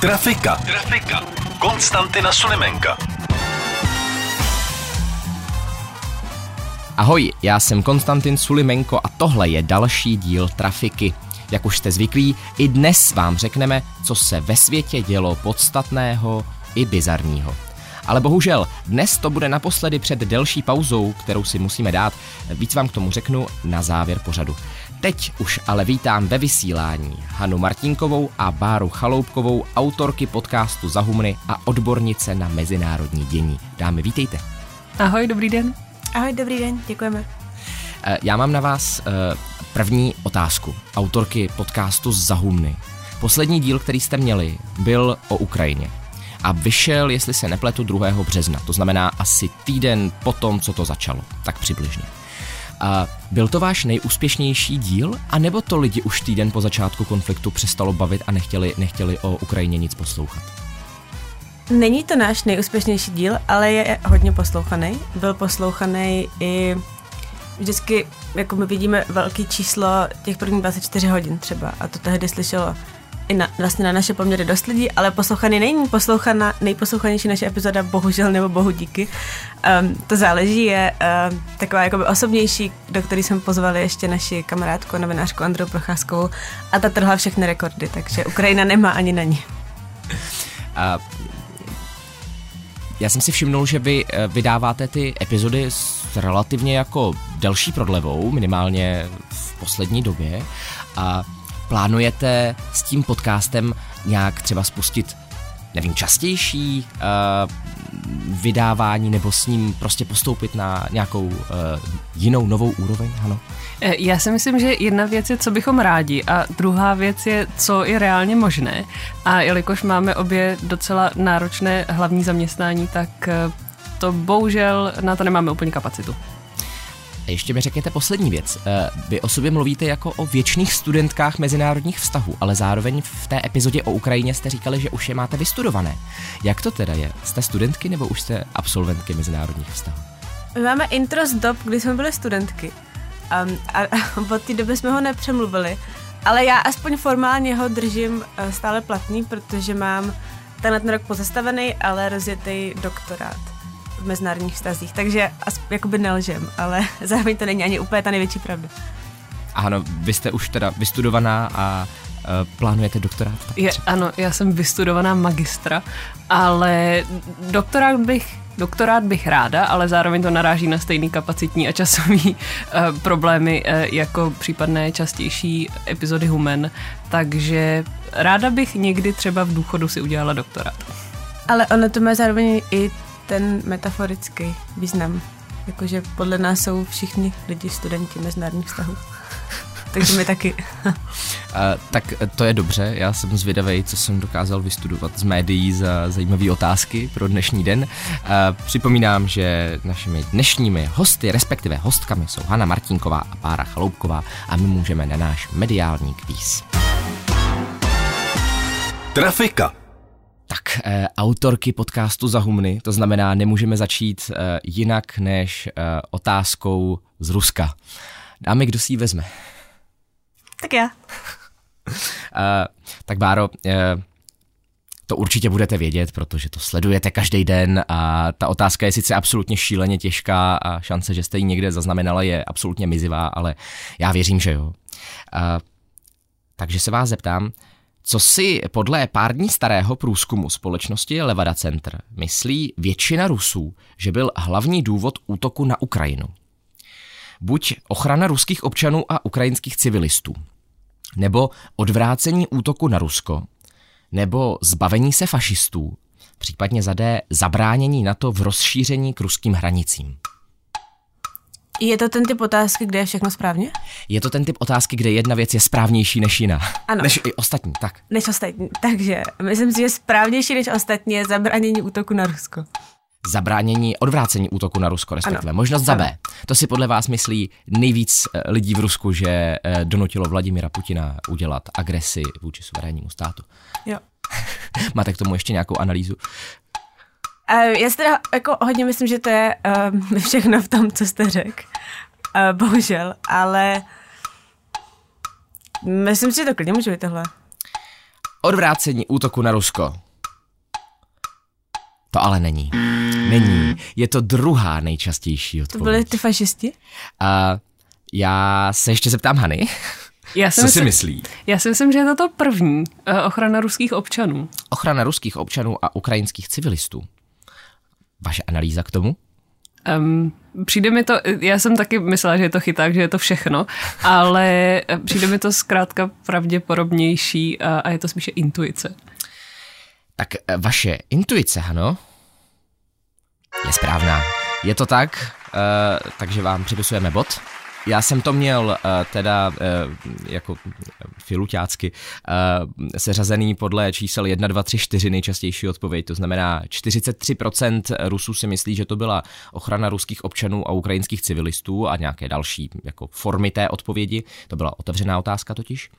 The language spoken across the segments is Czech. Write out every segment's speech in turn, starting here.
Trafika. Trafika. Konstantina Sulimenka. Ahoj, já jsem Konstantin Sulimenko a tohle je další díl Trafiky. Jak už jste zvyklí, i dnes vám řekneme, co se ve světě dělo podstatného i bizarního. Ale bohužel, dnes to bude naposledy před delší pauzou, kterou si musíme dát. Víc vám k tomu řeknu na závěr pořadu. Teď už ale vítám ve vysílání Hanu Martinkovou a Báru Chaloupkovou, autorky podcastu Zahumny a odbornice na mezinárodní dění. Dámy, vítejte. Ahoj, dobrý den. Ahoj, dobrý den, děkujeme. Eh, Já mám na vás eh, první otázku. Autorky podcastu Zahumny. Poslední díl, který jste měli, byl o Ukrajině. A vyšel, jestli se nepletu, 2. března. To znamená asi týden po tom, co to začalo. Tak přibližně. A byl to váš nejúspěšnější díl, anebo to lidi už týden po začátku konfliktu přestalo bavit a nechtěli, nechtěli o Ukrajině nic poslouchat? Není to náš nejúspěšnější díl, ale je hodně poslouchaný. Byl poslouchaný i vždycky, jako my vidíme velký číslo těch prvních 24 hodin třeba a to tehdy slyšelo i na, vlastně na naše poměry dost lidí, ale poslouchaný není poslouchaná, nejposlouchanější naše epizoda, bohužel nebo bohu díky. Um, to záleží, je um, taková jakoby osobnější, do které jsme pozvali ještě naši kamarádku, novinářku Andreu Procházkovou a ta trhla všechny rekordy, takže Ukrajina nemá ani na ní. A já jsem si všimnul, že vy eh, vydáváte ty epizody s relativně jako delší prodlevou, minimálně v poslední době a plánujete s tím podcastem nějak třeba spustit nevím, častější uh, vydávání nebo s ním prostě postoupit na nějakou uh, jinou novou úroveň, ano? Eh, Já si myslím, že jedna věc je, co bychom rádi a druhá věc je, co je reálně možné. A jelikož máme obě docela náročné hlavní zaměstnání, tak to bohužel na to nemáme úplně kapacitu. A ještě mi řekněte poslední věc. Eh, Vy o sobě mluvíte jako o věčných studentkách mezinárodních vztahů, ale zároveň v té epizodě o Ukrajině jste říkali, že už je máte vystudované. Jak to teda je? Jste studentky nebo už jste absolventky mezinárodních vztahů? My máme intro z dob, kdy jsme byli studentky. Um, a, od té doby jsme ho nepřemluvili. Ale já aspoň formálně ho držím uh, stále platný, protože mám tenhle ten rok pozastavený, ale rozjetý doktorát v mezinárodních vztazích. Takže as, jakoby nelžem, ale zároveň to není ani úplně ta největší pravda. Ano, vy jste už teda vystudovaná a uh, plánujete doktorát? Je, ano, já jsem vystudovaná magistra, ale doktorát bych Doktorát bych ráda, ale zároveň to naráží na stejný kapacitní a časový uh, problémy uh, jako případné častější epizody Human, takže ráda bych někdy třeba v důchodu si udělala doktorát. Ale ono to má zároveň i ten metaforický význam. Jakože podle nás jsou všichni lidi studenti mezinárodních vztahů. Takže my taky. Uh, tak to je dobře, já jsem zvědavý, co jsem dokázal vystudovat z médií za zajímavé otázky pro dnešní den. Uh, připomínám, že našimi dnešními hosty, respektive hostkami jsou Hanna Martinková a Bára Chaloupková a my můžeme na náš mediální kvíz. Trafika. Tak, eh, autorky podcastu Zahumny, to znamená, nemůžeme začít eh, jinak než eh, otázkou z Ruska. Dámy, kdo si ji vezme? tak já. Eh, tak Báro, eh, to určitě budete vědět, protože to sledujete každý den a ta otázka je sice absolutně šíleně těžká a šance, že jste ji někde zaznamenala, je absolutně mizivá, ale já věřím, že jo. Eh, takže se vás zeptám, co si podle pár dní starého průzkumu společnosti Levada Center myslí většina Rusů, že byl hlavní důvod útoku na Ukrajinu? Buď ochrana ruských občanů a ukrajinských civilistů, nebo odvrácení útoku na Rusko, nebo zbavení se fašistů, případně za D zabránění NATO v rozšíření k ruským hranicím. Je to ten typ otázky, kde je všechno správně? Je to ten typ otázky, kde jedna věc je správnější než jiná. Ano. Než i ostatní, tak. Než ostatní. Takže myslím si, že správnější než ostatní je zabranění útoku na Rusko. Zabránění, odvrácení útoku na Rusko, respektive Ano. možnost za. B. To si podle vás myslí nejvíc eh, lidí v Rusku, že eh, donutilo Vladimira Putina udělat agresi vůči suverénnímu státu. Jo. Máte k tomu ještě nějakou analýzu? Uh, já si teda jako hodně myslím, že to je uh, všechno v tom, co jste řekl. Uh, bohužel, ale myslím si, že to klidně může být tohle. Odvrácení útoku na Rusko. To ale není. Není. Je to druhá nejčastější To odpověď. byli ty fašisti? A já se ještě zeptám Hany, Já si, co si myslím, myslí? já si myslím, že je to to první eh, ochrana ruských občanů. Ochrana ruských občanů a ukrajinských civilistů. Vaše analýza k tomu? Um, přijde mi to, já jsem taky myslela, že je to chyták, že je to všechno, ale přijde mi to zkrátka pravděpodobnější a, a je to spíše intuice. Tak eh, vaše intuice, Hano, je správná. Je to tak, uh, takže vám připisujeme bod. Já jsem to měl uh, teda uh, jako filuťácky uh, seřazený podle čísel 1, 2, 3, 4 nejčastější odpověď, to znamená 43% Rusů si myslí, že to byla ochrana ruských občanů a ukrajinských civilistů a nějaké další jako formy té odpovědi, to byla otevřená otázka totiž.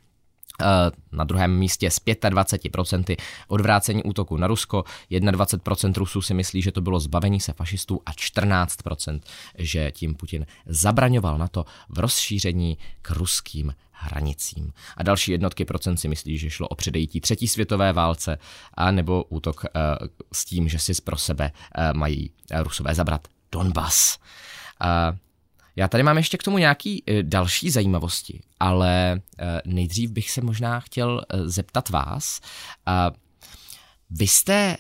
Eh, Na druhém místě s 25% odvrácení útoku na Rusko, 21% Rusů si myslí, že to bylo zbavení se fašistů a 14%, že tím Putin zabraňoval na to v rozšíření k ruským hranicím. A další jednotky procent si myslí, že šlo o předejítí třetí světové válce a nebo útok eh, s tím, že si pro sebe eh, mají Rusové zabrat Donbas. Já tady mám ještě k tomu nějaký eh, další zajímavosti, ale eh, nejdřív bych se možná chtěl eh, zeptat vás. Vy jste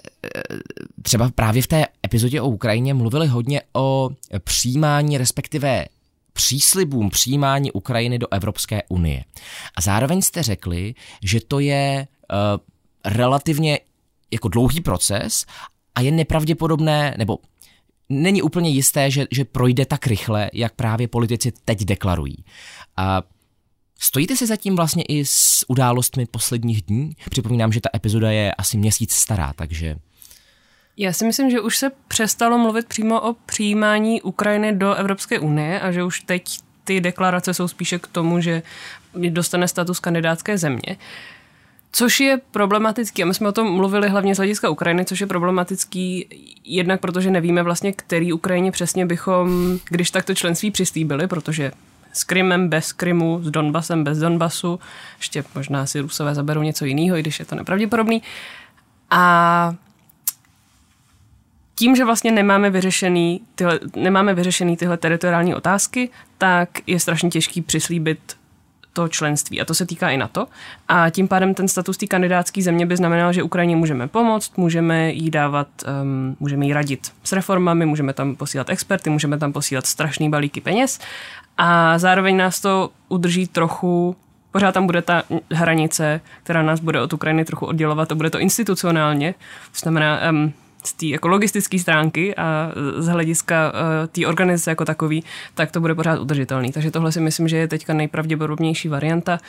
třeba právě v té epizodě o Ukrajině mluvili hodně o přijímání, respektive příslibům přijímání Ukrajiny do Evropské unie. A zároveň jste řekli, že to je relativně jako dlouhý proces a je nepravděpodobné, nebo není úplně jisté, že, že projde tak rychle, jak právě politici teď deklarují. A Stojíte si zatím vlastně i s událostmi posledních dní? Připomínám, že ta epizoda je asi měsíc stará, takže Já si myslím, že už se přestalo mluvit přímo o přijímání Ukrajiny do Evropské unie a že už teď ty deklarace jsou spíše k tomu, že dostane status kandidátské země. Což je problematický, a my jsme o tom mluvili hlavně z hlediska Ukrajiny, což je problematický jednak protože nevíme vlastně, který Ukrajině přesně bychom, když takto členství přistýbili, protože s Krymem bez Krymu, s Donbasem bez Donbasu, ještě možná si Rusové zaberou něco jiného, i když je to nepravděpodobný. A tím, že vlastně nemáme vyřešený, tyhle, nemáme vyřešený tyhle teritoriální otázky, tak je strašně těžký přislíbit to členství. A to se týká i na to. A tím pádem ten status té kandidátské země by znamenal, že Ukrajině můžeme pomoct, můžeme jí dávat, um, můžeme jí radit s reformami, můžeme tam posílat experty, můžeme tam posílat strašný balíky peněz a zároveň nás to udrží trochu Pořád tam bude ta hranice, která nás bude od Ukrajiny trochu oddělovat a bude to institucionálně. To znamená, um, z té jako logistické stránky a z hlediska uh, té organizace jako takový, tak to bude pořád udržitelný. Takže tohle si myslím, že je teďka nejpravděpodobnější varianta,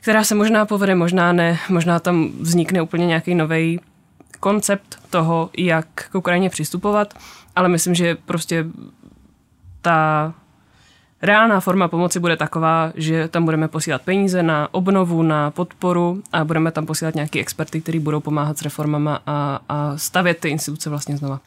která se možná povede, možná ne, možná tam vznikne úplně nějaký nový koncept toho, jak k Ukrajině přistupovat, ale myslím, že prostě ta reálná forma pomoci bude taková, že tam budeme posílat peníze na obnovu, na podporu a budeme tam posílat nějaký experty, kteří budou pomáhat s reformama a, a stavět ty instituce vlastně znova.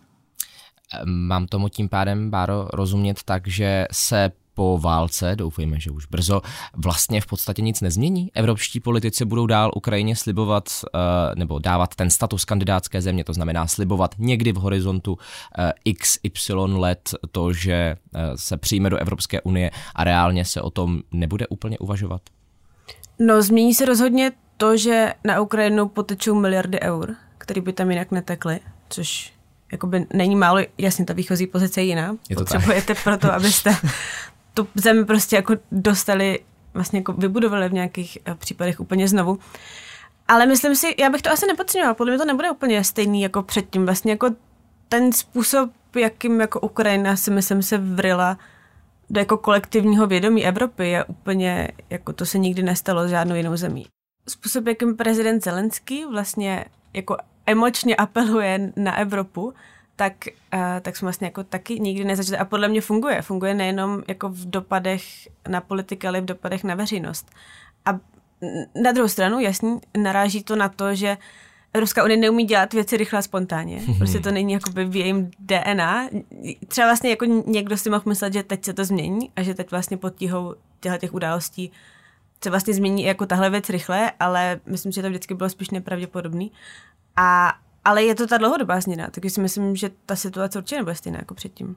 Mám tomu tím pádem, Báro, rozumět tak, že se po válce, doufejme, že už brzo, vlastně v podstatě nic nezmění. Evropští politici budou dál Ukrajině slibovat uh, nebo dávat ten status kandidátské země, to znamená slibovat někdy v horizontu uh, XY let to, že uh, se přijme do Evropské unie a reálně se o tom nebude úplně uvažovat. No, změní se rozhodně to, že na Ukrajinu potečou miliardy eur, které by tam jinak netekly, což jakoby není málo, jasně ta výchozí pozice je jiná. Je to Potřebujete tak. proto, abyste tu zemi prostě jako dostali, vlastně jako vybudovali v nějakých eh, případech úplně znovu. Ale myslím si, já bych to asi nepodceňovala, podle mě to nebude úplně stejný jako předtím. Vlastně jako ten způsob, jakým jako Ukrajina si myslím se vrila do jako kolektivního vědomí Evropy je úplně, jako to se nikdy nestalo s žádnou jinou zemí. Způsob, jakým prezident Zelenský vlastně jako emočně apeluje na Evropu, tak, uh, tak jsme vlastně jako taky nikdy nezačali. A podle mě funguje. Funguje nejenom jako v dopadech na politiky, ale i v dopadech na veřejnost. A na druhou stranu, jasně, naráží to na to, že Evropská unie neumí dělat věci rychle a spontánně. Prostě to není jakoby v jejím DNA. Třeba vlastně jako někdo si mohl myslet, že teď se to změní a že teď vlastně pod tíhou těchto těch událostí se vlastně změní jako tahle věc rychle, ale myslím, že to vždycky bylo spíš nepravděpodobný. A, ale je to ta dlouhodobá změna, takže si myslím, že ta situace určitě nebude stejná jako předtím.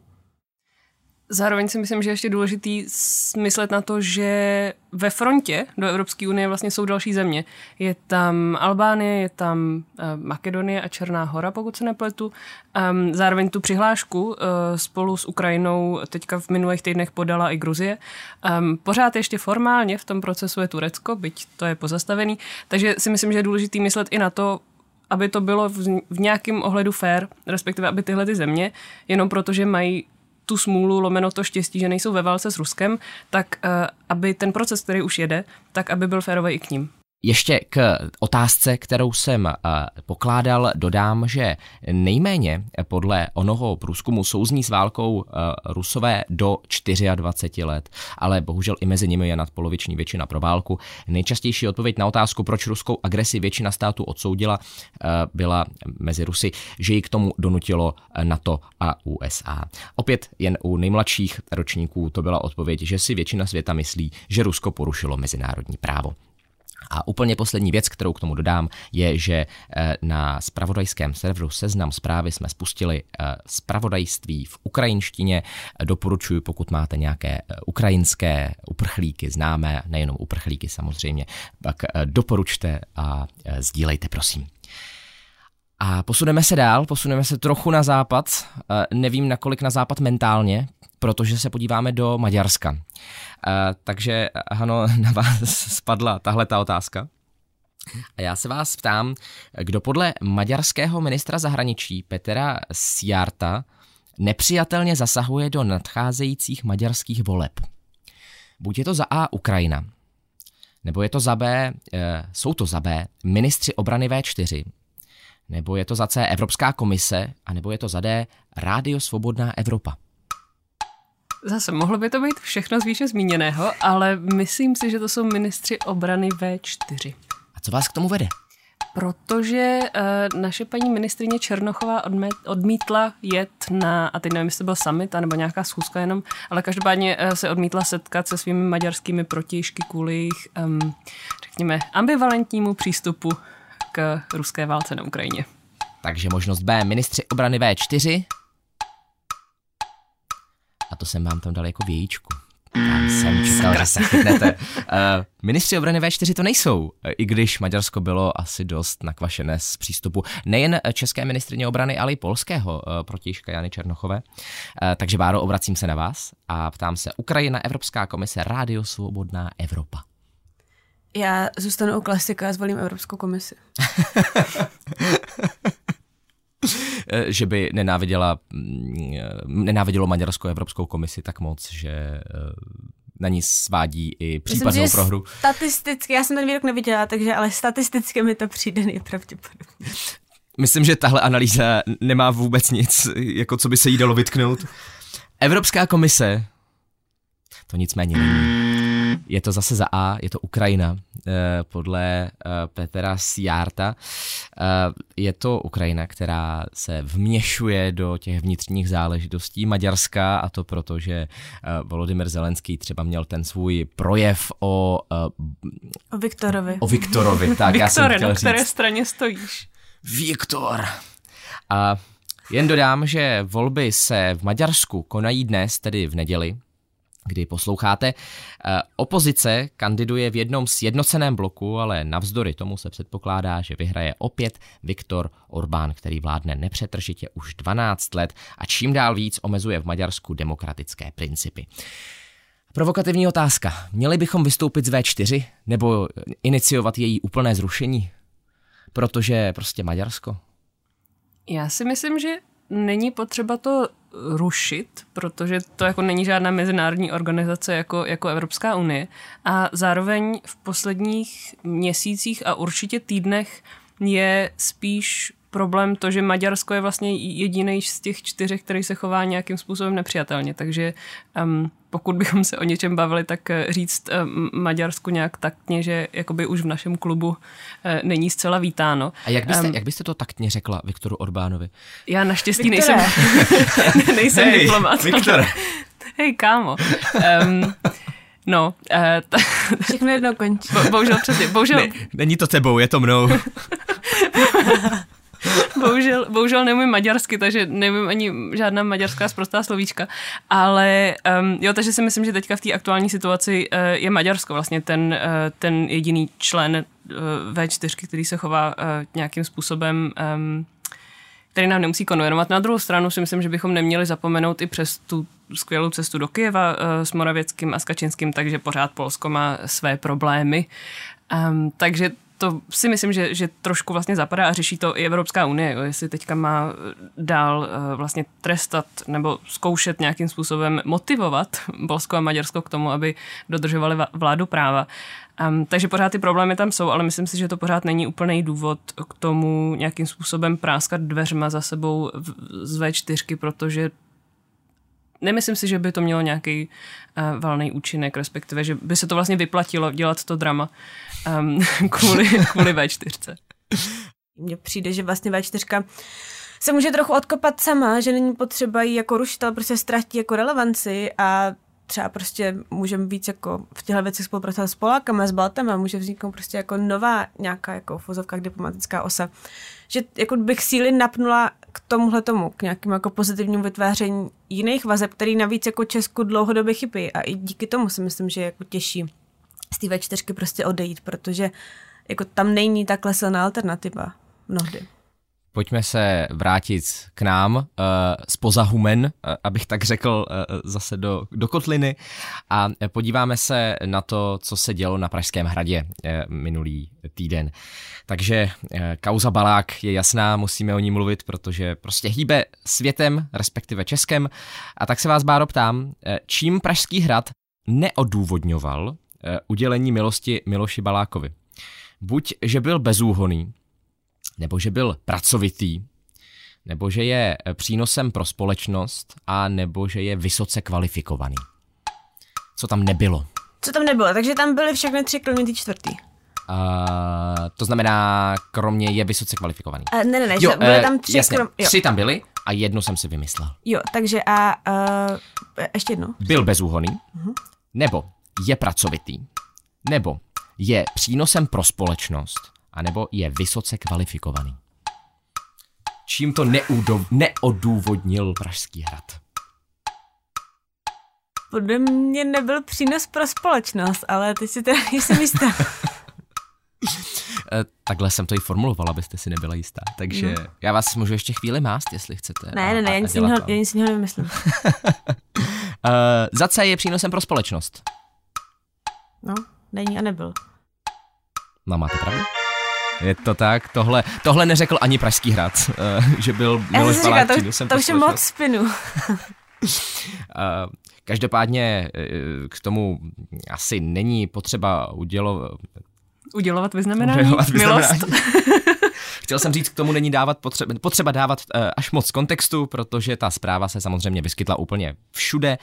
Zároveň si myslím, že je ještě důležitý smyslet na to, že ve frontě do Evropské unie vlastně jsou další země. Je tam Albánie, je tam uh, Makedonie a Černá hora, pokud se nepletu. Um, zároveň tu přihlášku uh, spolu s Ukrajinou teďka v minulých týdnech podala i Gruzie. Um, pořád ještě formálně v tom procesu je Turecko, byť to je pozastavený. Takže si myslím, že je důležitý myslet i na to, aby to bylo v, v nějakém ohledu fair, respektive aby tyhle ty země, jenom protože mají tu smůlu, lomeno to štěstí, že nejsou ve válce s Ruskem, tak uh, aby ten proces, který už jede, tak aby byl férový i k ním. Ještě k otázce, kterou jsem uh, pokládal, dodám, že nejméně podle onoho průzkumu souzní s válkou uh, Rusové do 24 let, ale bohužel i mezi nimi je nadpoloviční většina pro válku. Nejčastější odpověď na otázku, proč ruskou agresi většina států odsoudila, uh, byla mezi Rusy, že ji k tomu donutilo NATO a USA. Opět jen u nejmladších ročníků to byla odpověď, že si většina světa myslí, že Rusko porušilo mezinárodní právo. A úplně poslední věc, kterou k tomu dodám, je, že eh, na spravodajském serveru Seznam zprávy jsme spustili spravodajství v ukrajinštině. Doporučuji, pokud máte nějaké eh, ukrajinské uprchlíky, známé, nejenom uprchlíky samozřejmě, tak eh, doporučte a sdílejte, prosím. A posuneme se dál, posuneme se trochu na západ, nevím nakolik na západ mentálně, protože se podíváme do Maďarska. Uh, takže, ano, na vás spadla tahle ta otázka. A já se vás ptám, kdo podle maďarského ministra zahraničí Petra Sjarta nepřijatelně zasahuje do nadcházejících maďarských voleb. Buď je to za A Ukrajina, nebo je to za B, e, jsou to za B ministři obrany V4, nebo je to za C Evropská komise, a nebo je to za D Rádio Svobodná Evropa. Zase, mohlo by to být všechno z výše zmíněného, ale myslím si, že to jsou ministři obrany V4. A co vás k tomu vede? Protože uh, naše paní ministrině Černochová odmet, odmítla jet na, a teď nevím, jestli to byl summit, nebo nějaká schůzka jenom, ale každopádně uh, se odmítla setkat se svými maďarskými protějšky kvůli jejich, um, řekněme, ambivalentnímu přístupu k ruské válce na Ukrajině. Takže možnost B, ministři obrany V4, to jsem vám tam dal jako vějíčku. Tam jsem čekal, že se chytnete. Uh, ministři obrany V4 to nejsou, i když Maďarsko bylo asi dost nakvašené z přístupu nejen české ministrině obrany, ale i polského uh, protižka Jany Černochové. Uh, takže Báro, obracím se na vás a ptám se, Ukrajina, Evropská komise, Rádio Svobodná Evropa. Já zůstanu u klasika a zvolím Evropskou komisi. Eh, že by nenáviděla, mm, eh, nenávidělo Maďarsko Evropskou komisi tak moc, že eh, na ní svádí i případnou Myslím, prohru. Statisticky, já jsem ten výrok neviděla, takže ale statisticky mi to přijde nejpravděpodobně. Myslím, že tahle analýza nemá vůbec nic, jako co by se jí dalo vytknout. Evropská komise to nicméně není. Je to zase za A, je to Ukrajina, podle eh, Petra Siarta. Eh, je to Ukrajina, která se vměšuje do těch vnitřních záležitostí Maďarska a to proto, že Volodymyr Zelenský třeba měl ten svůj projev o... O Viktorovi. O Viktorovi, tak Viktore, já jsem chtěl na které straně stojíš? Viktor. A jen dodám, že volby se v Maďarsku konají dnes, tedy v neděli, kdy posloucháte. Eh, opozice kandiduje v jednom sjednoceném bloku, ale navzdory tomu se předpokládá, že vyhraje opět Viktor Orbán, který vládne nepřetržitě už 12 let a čím dál víc omezuje v Maďarsku demokratické principy. Provokativní otázka. Měli bychom vystoupit z V4 nebo iniciovat její úplné zrušení? Protože prostě Maďarsko? Já si myslím, že není potřeba to rušit, protože to jako není žádná mezinárodní organizace jako, jako Evropská unie. A zároveň v posledních měsících a určitě týdnech je spíš problém to, že Maďarsko je vlastně jediný z těch čtyřech, který se chová nějakým způsobem nepřijatelně. Takže um, pokud bychom se o něčem bavili, tak eh, říct um, Maďarsku nějak taktně, že jakoby už v našem klubu uh, není zcela vítáno. A jak byste, um, jak byste to taktně řekla Viktoru Orbánovi? Já naštěstí Viktore. nejsem, nejsem hey, diplomat. Viktore. Hej, kámo. Um, No, uh, ta... Všechno jedno končí. Bo, bohužel přesně, bohužel... Ne, není to tebou, je to mnou. bohužel, bohužel neumím maďarsky, takže nevím ani žádná maďarská zprostá slovíčka. Ale um, jo, takže si myslím, že teďka v té aktuální situaci uh, je Maďarsko vlastně ten, uh, ten jediný člen uh, V4, který se chová uh, nějakým způsobem um, který nám nemusí konvenovat. Na druhou stranu si myslím, že bychom neměli zapomenout i přes tu skvělou cestu do Kyjeva s Moravěckým a s Kačinským, takže pořád Polsko má své problémy. Um, takže to si myslím, že, že trošku vlastně zapadá a řeší to i Evropská unie, jo, jestli teďka má dál uh, vlastně trestat nebo zkoušet nějakým způsobem motivovat Polsko a Maďarsko k tomu, aby dodržovali vládu práva. Um, takže pořád ty problémy tam jsou, ale myslím si, že to pořád není úplný důvod k tomu nějakým způsobem práskat dveřma za sebou z V4, protože nemyslím si, že by to mělo nějaký uh, valný účinek, respektive, že by se to vlastně vyplatilo dělat to drama um, kvůli, kvůli V4. Mně přijde, že vlastně V4 se může trochu odkopat sama, že není potřeba jí jako rušit, ale prostě ztratí jako relevanci a třeba prostě můžeme víc jako v těchto věcech spolupracovat s Polákama, s Baltem a může vzniknout prostě jako nová nějaká jako v diplomatická osa. Že jako bych síly napnula k tomuhle tomu, k nějakému jako pozitivnímu vytváření jiných vazeb, který navíc jako Česku dlouhodobě chybí a i díky tomu si myslím, že je jako těžší z té V4 prostě odejít, protože jako tam není takhle silná alternativa mnohdy. Pojďme se vrátit k nám uh, spoza humen, uh, abych tak řekl, uh, zase do, do kotliny a podíváme se na to, co se dělo na Pražském hradě uh, minulý týden. Takže uh, kauza Balák je jasná, musíme o ní mluvit, protože prostě hýbe světem, respektive Českem. A tak se vás, Báro, ptám, uh, čím Pražský hrad neodůvodňoval uh, udělení milosti Miloši Balákovi? Buď, že byl bezúhoný, nebo že byl pracovitý, nebo že je eh, přínosem pro společnost, a nebo že je vysoce kvalifikovaný. Co tam nebylo? Co tam nebylo? Takže tam byly všechny tři, kromě ty čtvrtý. Uh, to znamená, kromě je vysoce kvalifikovaný. Uh, ne, ne, ne, jo, byly uh, tam tři. Jasně, krom... jo. tři tam byly a jednu jsem si vymyslel. Jo, takže a uh, ještě jedno. Byl bezúhoný, uh-huh. nebo je pracovitý, nebo je přínosem pro společnost, anebo je vysoce kvalifikovaný. Čím to neudo- neodůvodnil Pražský hrad? Podle mě nebyl přínos pro společnost, ale ty si teda nejsem jistá. Eh, takhle jsem to i formulovala, abyste si nebyla jistá. Takže no. já vás můžu ještě chvíli mást, jestli chcete. Ne, ne, ne, já nic jiného nevymyslím. uh, za C je přínosem pro společnost. No, není a nebyl. No, máte pravdu? Je to tak, tohle, tohle neřekl ani Pražský hrad, uh, že byl Miloš Balák to, to, to už je moc spinu. uh, každopádně uh, k tomu asi není potřeba udělovat Udělovat vyznamenání? Udělovat vyznamenání. Milost. Chtěl jsem říct, k tomu není dávat potřeba, potřeba dávat až moc kontextu, protože ta zpráva se samozřejmě vyskytla úplně všude.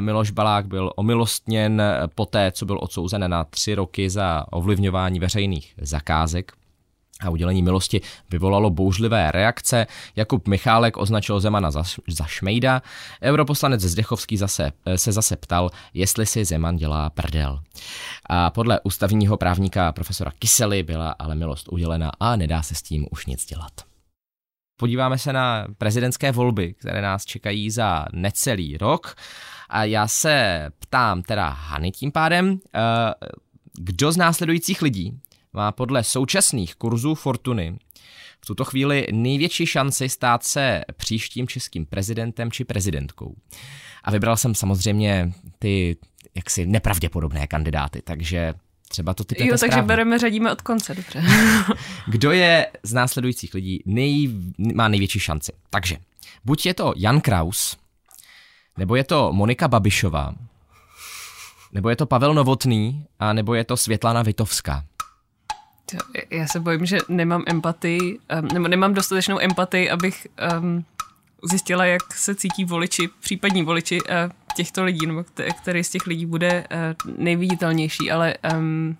Miloš Balák byl omilostněn poté, co byl odsouzen na tři roky za ovlivňování veřejných zakázek a udělení milosti vyvolalo bouřlivé reakce. Jakub Michálek označil Zemana za, za šmejda. Europoslanec Zdechovský zase, se zase ptal, jestli si Zeman dělá prdel. A podle ústavního právníka profesora Kysely byla ale milost udělena a nedá se s tím už nic dělat. Podíváme se na prezidentské volby, které nás čekají za necelý rok. A já se ptám teda Hany tím pádem, eh, kdo z následujících lidí má podle současných kurzů Fortuny v tuto chvíli největší šanci stát se příštím českým prezidentem či prezidentkou. A vybral jsem samozřejmě ty jaksi nepravděpodobné kandidáty, takže třeba to typujete Jo, takže správně. bereme, řadíme od konce, dobře. Kdo je z následujících lidí nej, má největší šanci? Takže buď je to Jan Kraus, Nebo je to Monika Babišová, nebo je to Pavel Novotný, a nebo je to Světlana Vitovská. Já se bojím, že nemám empatii, nebo nemám dostatečnou empatii, abych um, zjistila, jak se cítí voliči, případní voliči uh, těchto lidí, nebo který z těch lidí bude uh, nejviditelnější, ale um,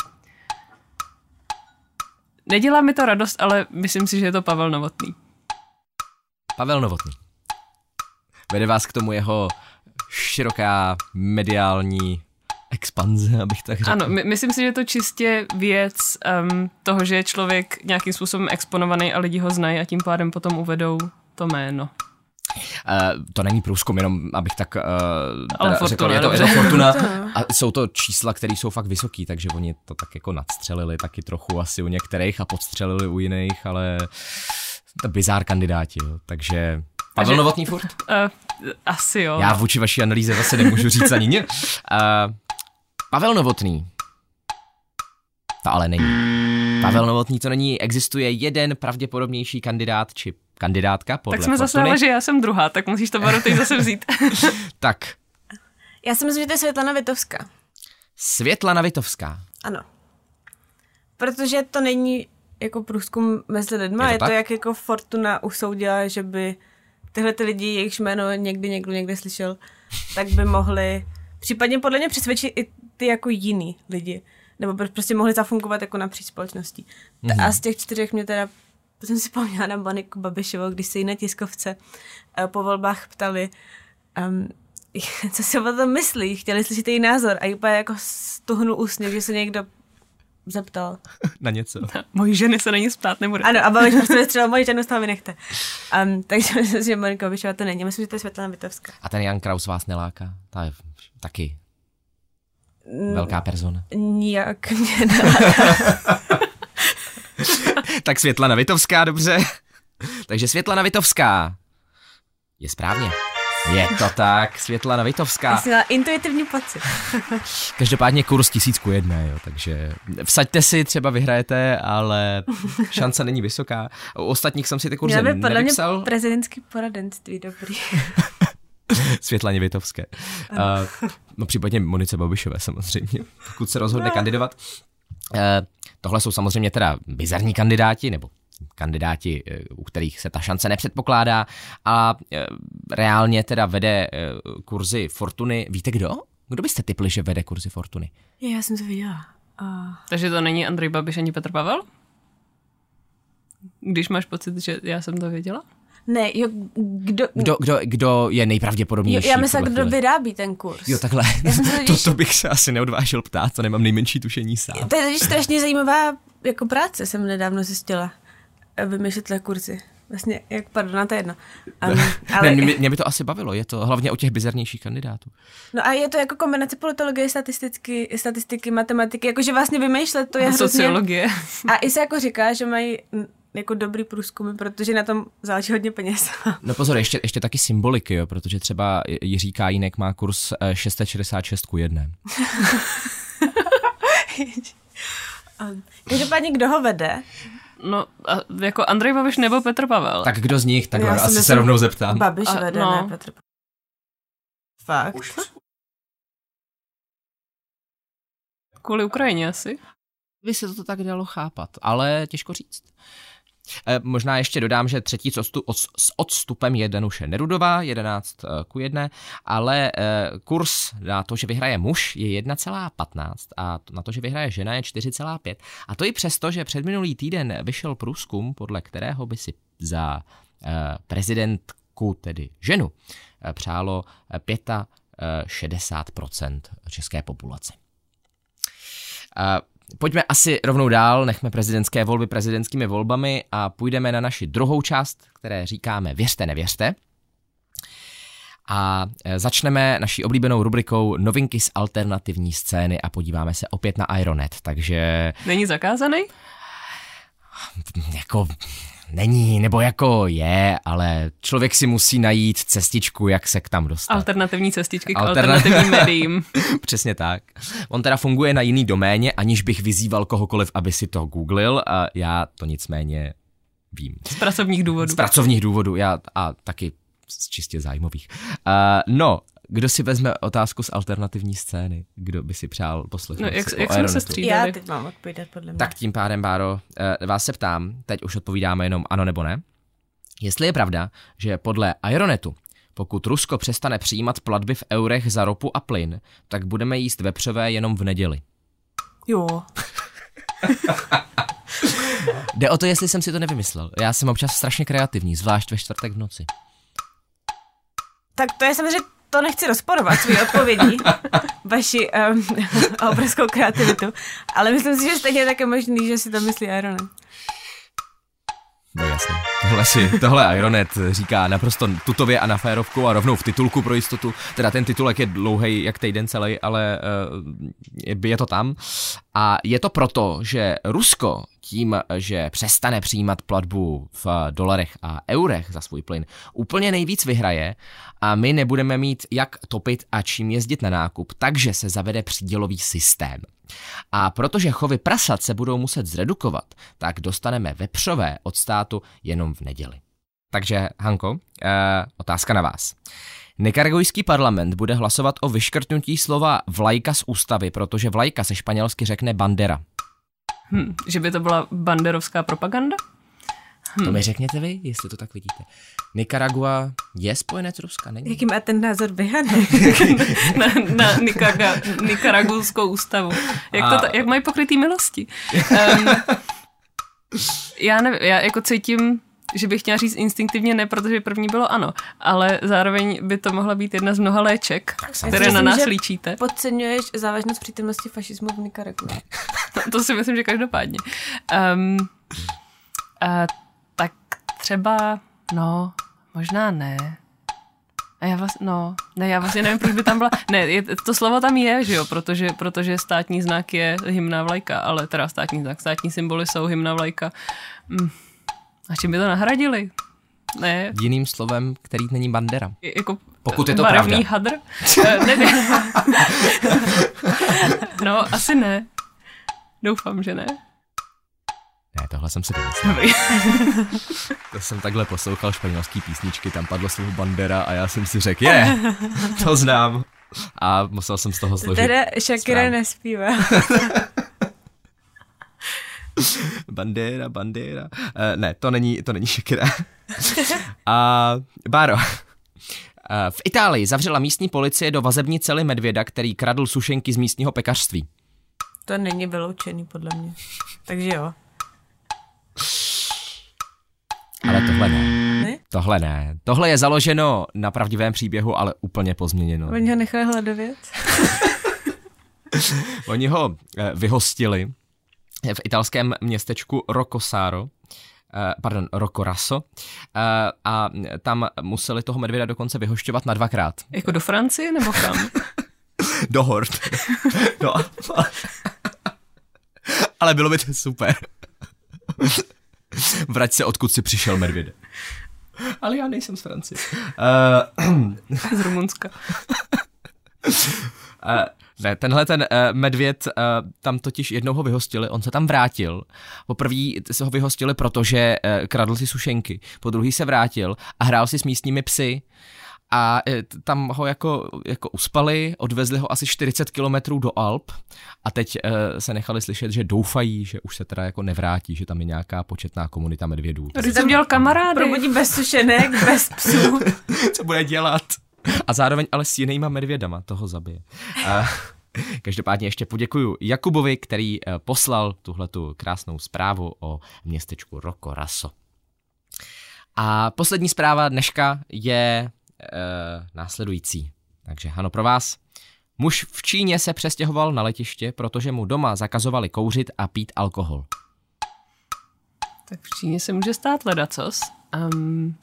nedělá mi to radost, ale myslím si, že je to Pavel Novotný. Pavel Novotný. Vede vás k tomu jeho široká mediální expanze, abych tak řekl. Ano, my, myslím si, že je to čistě věc um, toho, že je člověk nějakým způsobem exponovaný a lidi ho znají a tím pádem potom uvedou to jméno. Uh, to není průzkum, jenom abych tak uh, Ale Fortuna, řekl, je to, je to Fortuna a jsou to čísla, které jsou fakt vysoký, takže oni to tak jako nadstřelili taky trochu asi u některých a podstřelili u jiných, ale to bizár kandidáti, jo. takže Pavel Novotný furt? Uh, asi jo. Já vůči vaší analýze zase nemůžu říct ani nic. Uh, Pavel Novotný. To ale není. Pavel Novotný to není. Existuje jeden pravděpodobnější kandidát či kandidátka podle Tak jsme zase že já jsem druhá, tak musíš to baru teď zase vzít. tak. Já si myslím, že to je Světlana Vitovská. Světlana Vitovská. Ano. Protože to není jako průzkum mezi lidma, je to, je to jak jako Fortuna usoudila, že by tyhle ty lidi, jejichž jméno někdy někdo někde slyšel, tak by mohli případně podle mě přesvědčit i ty jako jiný lidi. Nebo prostě mohli zafungovat jako napříč společností. Mm-hmm. A z těch čtyřech mě teda jsem si vzpomněla na Moniku Babišovou, když se jí na tiskovce uh, po volbách ptali, um, co si o tom myslí, chtěli slyšet její názor a úplně jako stuhnul úsměv, že se někdo zeptal. Na něco. Mojí ženy se na ní ptát nebude. Ano, a Babiš prostě třeba moji ženu z toho vynechte. Um, takže myslím si, že Monika Babišová to není. Myslím, že to je Světlana Vitovská. A ten Jan Kraus vás neláká? Ta je taky velká persona. Nijak mě tak Světlana Vitovská, dobře. Takže Světlana Vitovská je správně. Je to tak, Světlana Vitovská. Já jsem měla intuitivní pocit. Každopádně kurz tisícku jedné, jo, takže vsaďte si, třeba vyhrajete, ale šance není vysoká. U ostatních jsem si ty kurzy Měla by podle mě prezidentský poradenství, dobrý. Světlaně Vitovské. Uh, no případně Monice Babišové samozřejmě, pokud se rozhodne no. kandidovat. Uh, tohle jsou samozřejmě teda bizarní kandidáti, nebo kandidáti, eh, u kterých se ta šance nepředpokládá a eh, reálně teda vede kurzy Fortuny. Víte kdo? Kdo byste typli, že vede kurzy Fortuny? Já jsem to viděla. Uh... Takže to není Andrej Babiš ani Petr Pavel? Když máš pocit, že já jsem to věděla? Ne, jo, kdo... Kdo, kdo, kdo je nejpravděpodobnější? Jo, já myslím, kdo vyrábí ten kurz. Jo, takhle. to, to bych se asi neodvážil ptát, to nemám nejmenší tušení sám. To je strašně zajímavá jako práce, jsem nedávno zjistila vymýšlet kurzy. Vlastně, jak, pardon, to je jedno. Um, ale... ne, mě, mě by to asi bavilo, je to hlavně u těch bizarnějších kandidátů. No a je to jako kombinace politologie, statistiky, statistiky, matematiky, jakože vlastně vymýšlet to je a hrozně... sociologie. A i se jako říká, že mají jako dobrý průzkumy, protože na tom záleží hodně peněz. no pozor, ještě, ještě taky symboliky, jo, protože třeba Jiří Kájínek má kurz 666 ku 1. Každopádně, kdo ho vede? No, a jako Andrej Babiš nebo Petr Pavel. Tak kdo z nich? Tak Já asi se rovnou zeptám. Babiš a, vede, no. ne Petr Pavel. Fakt? Už. Kvůli Ukrajině asi. By se to tak dalo chápat, ale těžko říct. E, možná ještě dodám, že třetí s, odstup, s odstupem je Danuše Nerudová, 11 eh, ku 1, ale e, kurz na to, že vyhraje muž, je 1,15 a na to, že vyhraje žena, je 4,5. A to i přesto, že před minulý týden vyšel průzkum, podle kterého by si za e, prezidentku, tedy ženu, přálo 65% české populace. Pojďme asi rovnou dál, nechme prezidentské volby prezidentskými volbami a půjdeme na naši druhou část, které říkáme Věřte, nevěřte. A e, začneme naší oblíbenou rubrikou Novinky z alternativní scény a podíváme se opět na Ironet, takže... Není zakázaný? Jako není, nebo jako je, ale člověk si musí najít cestičku, jak se k tam dostat. Alternativní cestičky k Alterna- alternativním médiím. Přesně tak. On teda funguje na jiný doméně, aniž bych vyzýval kohokoliv, aby si to googlil a já to nicméně vím. Z pracovních důvodů. Z pracovních důvodů, já a taky z čistě zájmových. Uh, no, kdo si vezme otázku z alternativní scény? Kdo by si přál poslechnout? No, jak, jak jsme se střídali? Já teď mám odpovídat podle mě. Tak tím pádem, Báro, eh, vás se ptám, teď už odpovídáme jenom ano nebo ne. Jestli je pravda, že podle Aeronetu, pokud Rusko přestane přijímat platby v eurech za ropu a plyn, tak budeme jíst vepřové jenom v neděli. Jo. Jde o to, jestli jsem si to nevymyslel. Já jsem občas strašně kreativní, zvlášť ve čtvrtek v noci. Tak to je samozřejmě, to nechci rozporovat svý odpovědí, vaši um, obrovskou kreativitu, ale myslím si, že stejně je také možný, že si to myslí Ironem. No jasně. Tohle, si, tohle Aeronet říká naprosto tutově a na férovku a rovnou v titulku pro jistotu. Teda ten titulek je dlouhý jak týden celý, ale uh, je, je to tam. A je to proto, že Rusko tím, že přestane přijímat platbu v dolarech a eurech za svůj plyn, úplně nejvíc vyhraje a my nebudeme mít jak topit a čím jezdit na nákup, takže se zavede přídělový systém. A protože chovy prasat se budou muset zredukovat, tak dostaneme vepřové od státu jenom v neděli. Takže, Hanko, eh, otázka na vás. Nikaragujský parlament bude hlasovat o vyškrtnutí slova vlajka z ústavy, protože vlajka se španělsky řekne bandera. Hm, že by to byla banderovská propaganda? To mi řekněte vy, jestli to tak vidíte. Nikaragua je spojenec Ruska, není? Jaký má ten názor vyhane? na, na Nikaraga, Nikaragulskou ústavu. Jak, to, A- jak mají pokrytý milosti? Um, já nevím, já jako cítím, že bych chtěla říct instinktivně ne, protože první bylo ano, ale zároveň by to mohla být jedna z mnoha léček, které na myslím, nás že- líčíte. Podceňuješ závažnost přítomnosti fašismu v Nikaragu. To si myslím, že každopádně. Um, uh, tak třeba, no, možná ne. A já vlastně, no, ne, já vlastně nevím, proč by tam byla, ne, je, to slovo tam je, že jo, protože, protože státní znak je hymná vlajka, ale teda státní znak, státní symboly jsou hymná vlajka. Hm. A čím by to nahradili? Ne, Jiným slovem, který není bandera. je- jako Pokud je to barevný pravda. hadr? Eh, nevím. no, asi ne. Doufám, že ne. Ne, tohle jsem si vymyslel. To jsem takhle poslouchal španělský písničky, tam padlo slovo bandera a já jsem si řekl, je, to znám. A musel jsem z toho složit. Teda Shakira nespívá. Bandera, bandera. Uh, ne, to není, to není Shakira. A Báro, eh, v Itálii zavřela místní policie do vazební cely medvěda, který kradl sušenky z místního pekařství. To není vyloučený, podle mě. Takže jo. Ale tohle ne. Ne? Tohle ne. Tohle je založeno na pravdivém příběhu, ale úplně pozměněno. Oni ho nechali hladovět. Oni ho eh, vyhostili v italském městečku Rocosaro, eh, pardon, Rocoraso, eh, a tam museli toho medvěda dokonce vyhošťovat na dvakrát. Jako do Francie nebo kam? Do hort. no. Ale bylo by to super. Vrať se, odkud si přišel, medvěde. Ale já nejsem z Francie. Uh, Z Rumunska. Uh, ne, tenhle ten uh, medvěd, uh, tam totiž jednou ho vyhostili, on se tam vrátil. Poprvé se ho vyhostili, protože uh, kradl si sušenky. Po druhý se vrátil a hrál si s místními psy. A eh, tam ho jako, jako uspali, odvezli ho asi 40 kilometrů do Alp a teď uh, se nechali slyšet, že doufají, že už se teda jako nevrátí, že tam je nějaká početná komunita medvědů. Ty jsem dělal kamarády. Probudí bez sušenek, bez psů. co bude dělat. A zároveň ale s jinýma medvědama toho zabije. A, každopádně ještě poděkuju Jakubovi, který eh, poslal tuhletu krásnou zprávu o městečku Rocoraso. A poslední zpráva dneška je e, následující. Takže ano, pro vás. Muž v Číně se přestěhoval na letiště, protože mu doma zakazovali kouřit a pít alkohol. Tak v Číně se může stát ledacos. Um,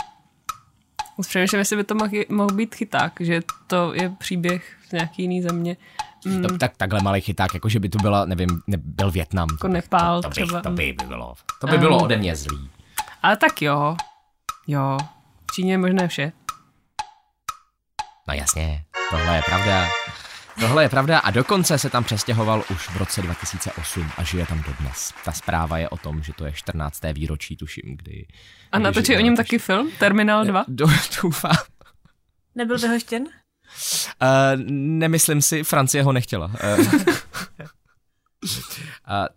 přemýšlím, jestli by to mohl, mohl být chyták, že to je příběh z nějaký jiný země. Mm, To, tak, takhle malý chyták, jako že by to byla, nevím, nebyl Větnam. Jako Nepál to, to, by, třeba. to by bylo. To by bylo Um. ode mě zlý. ale tak jo. Jo. V Číně je možné vše. No jasně, tohle je pravda. Tohle je pravda a dokonce se tam přestěhoval už v roce 2008 a žije tam dodnes. Ta zpráva je o tom, že to je 14. výročí, tuším, kdy... A natočí o něm taky film? Terminál 2? Do, doufám. Nebyl vyhoštěn? nemyslím si, Francie ho nechtěla. Uh, uh,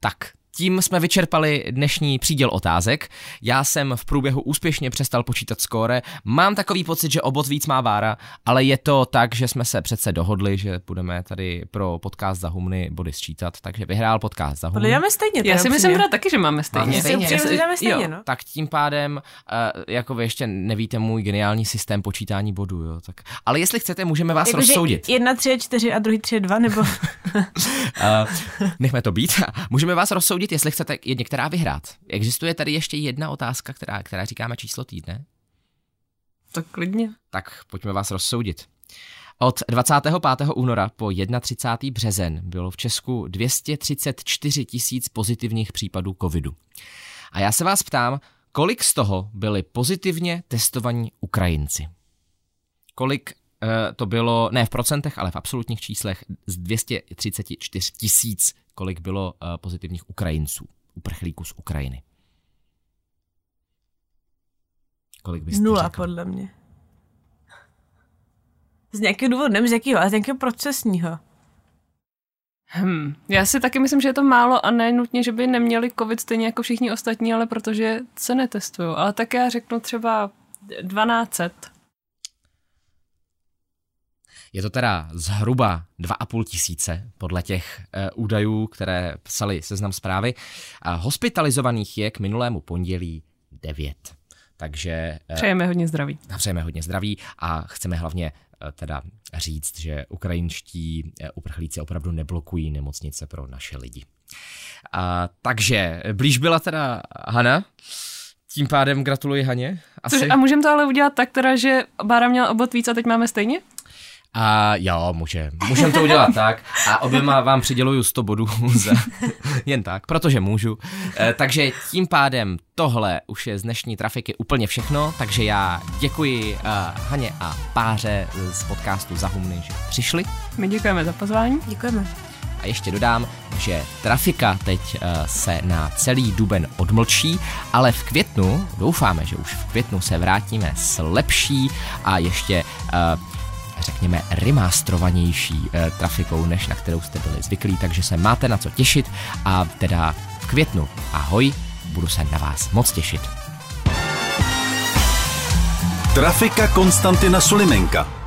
tak, tím jsme vyčerpali dnešní příděl otázek. Já jsem v průběhu úspěšně přestal počítat skóre. Mám takový pocit, že obot víc má Vára, ale je to tak, že jsme se přece dohodli, že budeme tady pro podcast za humny body sčítat, takže vyhrál podcast za humny. Podle stejně. Já si myslím teda taky, že máme stejně. Máme stejně. Já si, máme stejně, no. Tak tím pádem, uh, jako vy ještě nevíte můj geniální systém počítání bodů, jo. Tak, ale jestli chcete, můžeme vás jako, rozsoudit. Jedna, tři, čtyři a druhý tři, dva, nebo... uh, nechme to být. můžeme vás rozsoudit soudit, jestli chcete některá vyhrát. Existuje tady ještě jedna otázka, která, která říkáme číslo týdne? Tak klidně. Tak pojďme vás rozsoudit. Od 25. února po 31. březen bylo v Česku 234 tisíc pozitivních případů covidu. A já se vás ptám, kolik z toho byli pozitivně testovaní Ukrajinci? Kolik uh, to bylo, ne v procentech, ale v absolutních číslech z 234 tisíc kolik bylo uh, pozitivních Ukrajinců, uprchlíků z Ukrajiny. Kolik byste Nula, řekl? podle mě. Z nějakého důvodu, nevím z jakého, ale z nějakého procesního. Hmm. Já si taky myslím, že je to málo a ne nutně, že by neměli covid stejně jako všichni ostatní, ale protože se netestují. Ale tak já řeknu třeba 1200. Je to teda zhruba 2,5 tisíce podle těch uh, údajů, které psali seznam zprávy. A hospitalizovaných je k minulému pondělí 9. Takže... Uh, přejeme hodně zdraví. Přejeme hodně zdraví a chceme hlavně uh, teda říct, že ukrajinští uprchlíci opravdu neblokují nemocnice pro naše lidi. Uh, takže blíž byla teda Hana. Tím pádem gratuluji Haně. Asi. Což, a můžeme to ale udělat tak teda, že Bára měl obot víc a teď máme stejně? A jo, může. Můžeme to udělat tak. A oběma vám přiděluju 100 bodů za, jen tak, protože můžu. E, takže tím pádem tohle už je z dnešní trafiky úplně všechno, takže já děkuji uh, Haně a Páře z podcastu Zahumny, že přišli. My děkujeme za pozvání. Děkujeme. A ještě dodám, že trafika teď uh, se na celý duben odmlčí, ale v květnu, doufáme, že už v květnu se vrátíme s lepší a ještě uh, řekněme, remastrovanější e, trafikou, než na kterou jste byli zvyklí, takže se máte na co těšit a teda v květnu ahoj, budu se na vás moc těšit. Trafika Konstantina Sulimenka